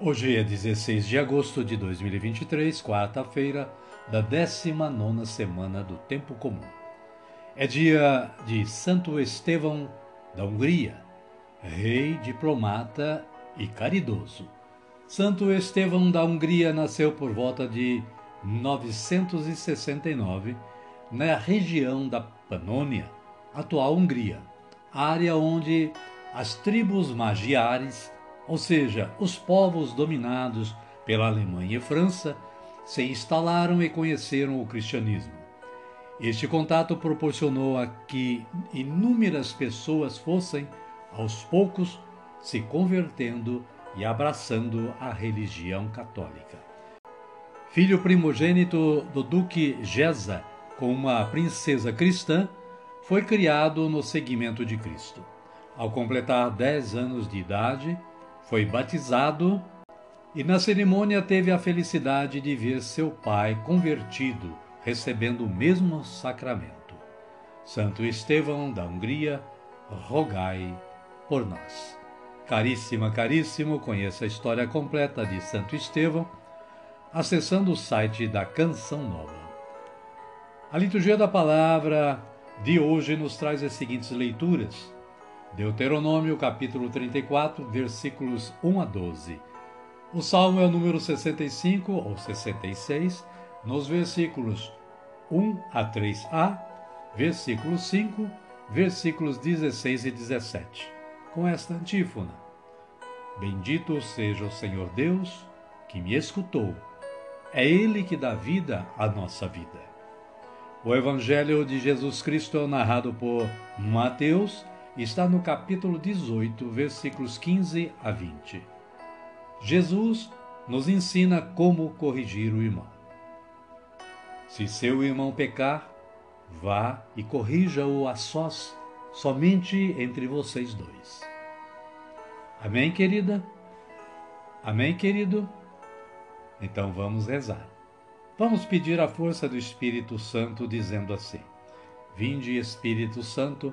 Hoje é 16 de agosto de 2023, quarta-feira da 19 semana do Tempo Comum. É dia de Santo Estevão da Hungria, rei, diplomata e caridoso. Santo Estevão da Hungria nasceu por volta de 969 na região da Panônia, atual Hungria, área onde as tribos magiares ou seja, os povos dominados pela Alemanha e França se instalaram e conheceram o cristianismo. Este contato proporcionou a que inúmeras pessoas fossem, aos poucos, se convertendo e abraçando a religião católica. Filho primogênito do duque Geza com uma princesa cristã, foi criado no seguimento de Cristo. Ao completar 10 anos de idade, foi batizado e na cerimônia teve a felicidade de ver seu pai convertido, recebendo o mesmo sacramento. Santo Estevão da Hungria, rogai por nós. Caríssima, caríssimo, conheça a história completa de Santo Estevão acessando o site da Canção Nova. A liturgia da palavra de hoje nos traz as seguintes leituras. Deuteronômio capítulo 34, versículos 1 a 12. O salmo é o número 65 ou 66, nos versículos 1 a 3a, versículo 5, versículos 16 e 17, com esta antífona: Bendito seja o Senhor Deus que me escutou. É Ele que dá vida à nossa vida. O Evangelho de Jesus Cristo é narrado por Mateus está no capítulo 18, versículos 15 a 20. Jesus nos ensina como corrigir o irmão. Se seu irmão pecar, vá e corrija-o a sós, somente entre vocês dois. Amém, querida? Amém, querido? Então vamos rezar. Vamos pedir a força do Espírito Santo, dizendo assim: Vinde, Espírito Santo,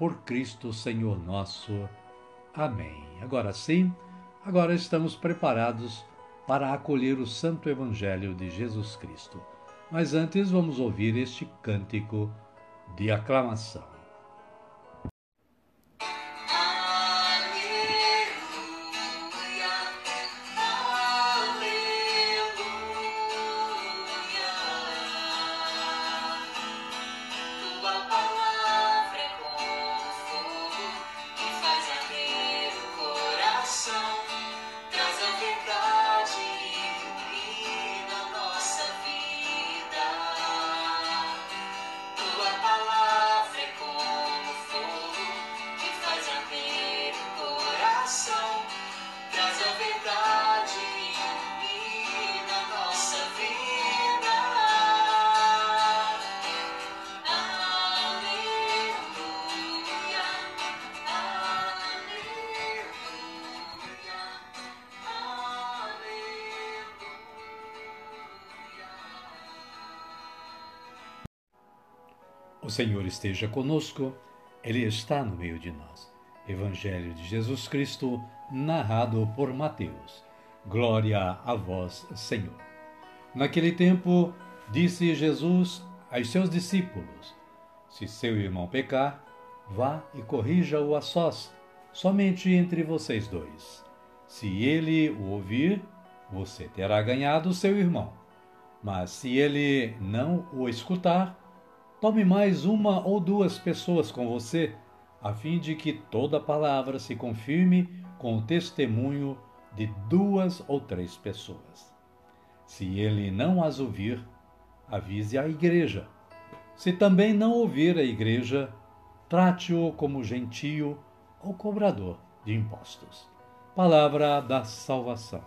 por Cristo Senhor nosso. Amém. Agora sim, agora estamos preparados para acolher o Santo Evangelho de Jesus Cristo. Mas antes vamos ouvir este cântico de aclamação. Senhor esteja conosco, Ele está no meio de nós. Evangelho de Jesus Cristo, narrado por Mateus. Glória a vós, Senhor. Naquele tempo, disse Jesus aos seus discípulos: Se seu irmão pecar, vá e corrija-o a sós, somente entre vocês dois. Se ele o ouvir, você terá ganhado seu irmão. Mas se ele não o escutar, Tome mais uma ou duas pessoas com você, a fim de que toda palavra se confirme com o testemunho de duas ou três pessoas. Se ele não as ouvir, avise a igreja. Se também não ouvir a igreja, trate-o como gentio ou cobrador de impostos. Palavra da salvação.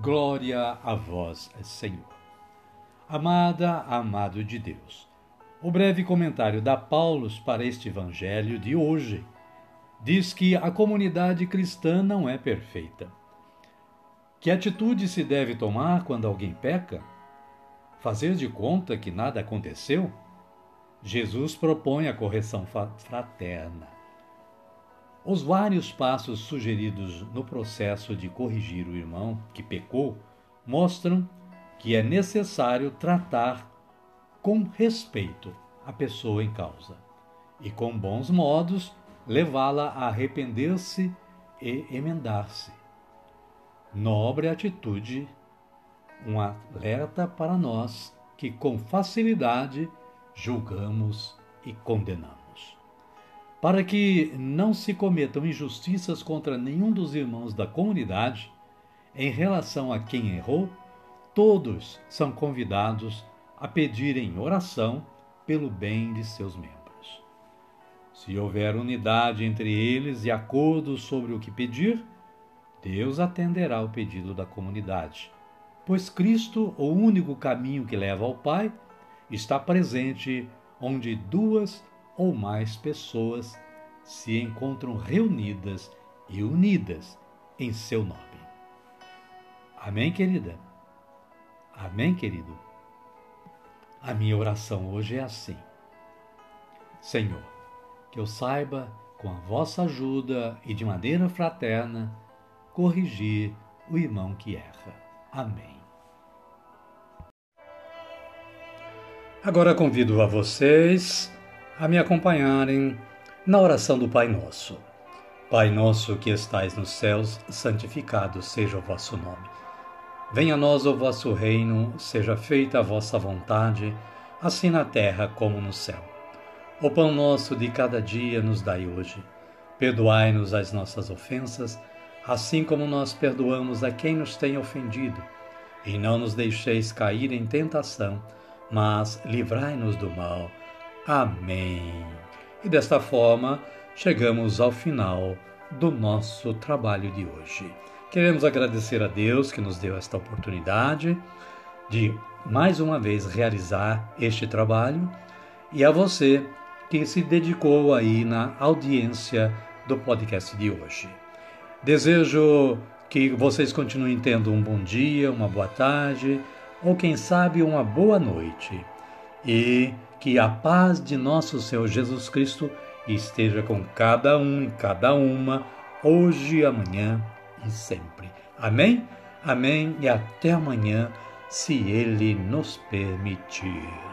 Glória a vós, Senhor. Amada, amado de Deus o breve comentário da Paulus para este evangelho de hoje diz que a comunidade cristã não é perfeita. Que atitude se deve tomar quando alguém peca? Fazer de conta que nada aconteceu? Jesus propõe a correção fraterna. Os vários passos sugeridos no processo de corrigir o irmão que pecou mostram que é necessário tratar com respeito à pessoa em causa e com bons modos levá-la a arrepender-se e emendar-se. Nobre atitude, um alerta para nós que com facilidade julgamos e condenamos. Para que não se cometam injustiças contra nenhum dos irmãos da comunidade, em relação a quem errou, todos são convidados a pedirem oração pelo bem de seus membros. Se houver unidade entre eles e acordo sobre o que pedir, Deus atenderá o pedido da comunidade, pois Cristo, o único caminho que leva ao Pai, está presente onde duas ou mais pessoas se encontram reunidas e unidas em seu nome. Amém, querida? Amém, querido? A minha oração hoje é assim: Senhor, que eu saiba, com a vossa ajuda e de maneira fraterna, corrigir o irmão que erra. Amém. Agora convido a vocês a me acompanharem na oração do Pai Nosso. Pai nosso que estais nos céus, santificado seja o vosso nome. Venha a nós o vosso reino, seja feita a vossa vontade, assim na terra como no céu. O pão nosso de cada dia nos dai hoje. Perdoai-nos as nossas ofensas, assim como nós perdoamos a quem nos tem ofendido. E não nos deixeis cair em tentação, mas livrai-nos do mal. Amém. E desta forma, chegamos ao final do nosso trabalho de hoje. Queremos agradecer a Deus que nos deu esta oportunidade de mais uma vez realizar este trabalho e a você que se dedicou aí na audiência do podcast de hoje. Desejo que vocês continuem tendo um bom dia, uma boa tarde ou quem sabe uma boa noite e que a paz de nosso Senhor Jesus Cristo esteja com cada um e cada uma hoje e amanhã e sempre. Amém? Amém e até amanhã, se Ele nos permitir.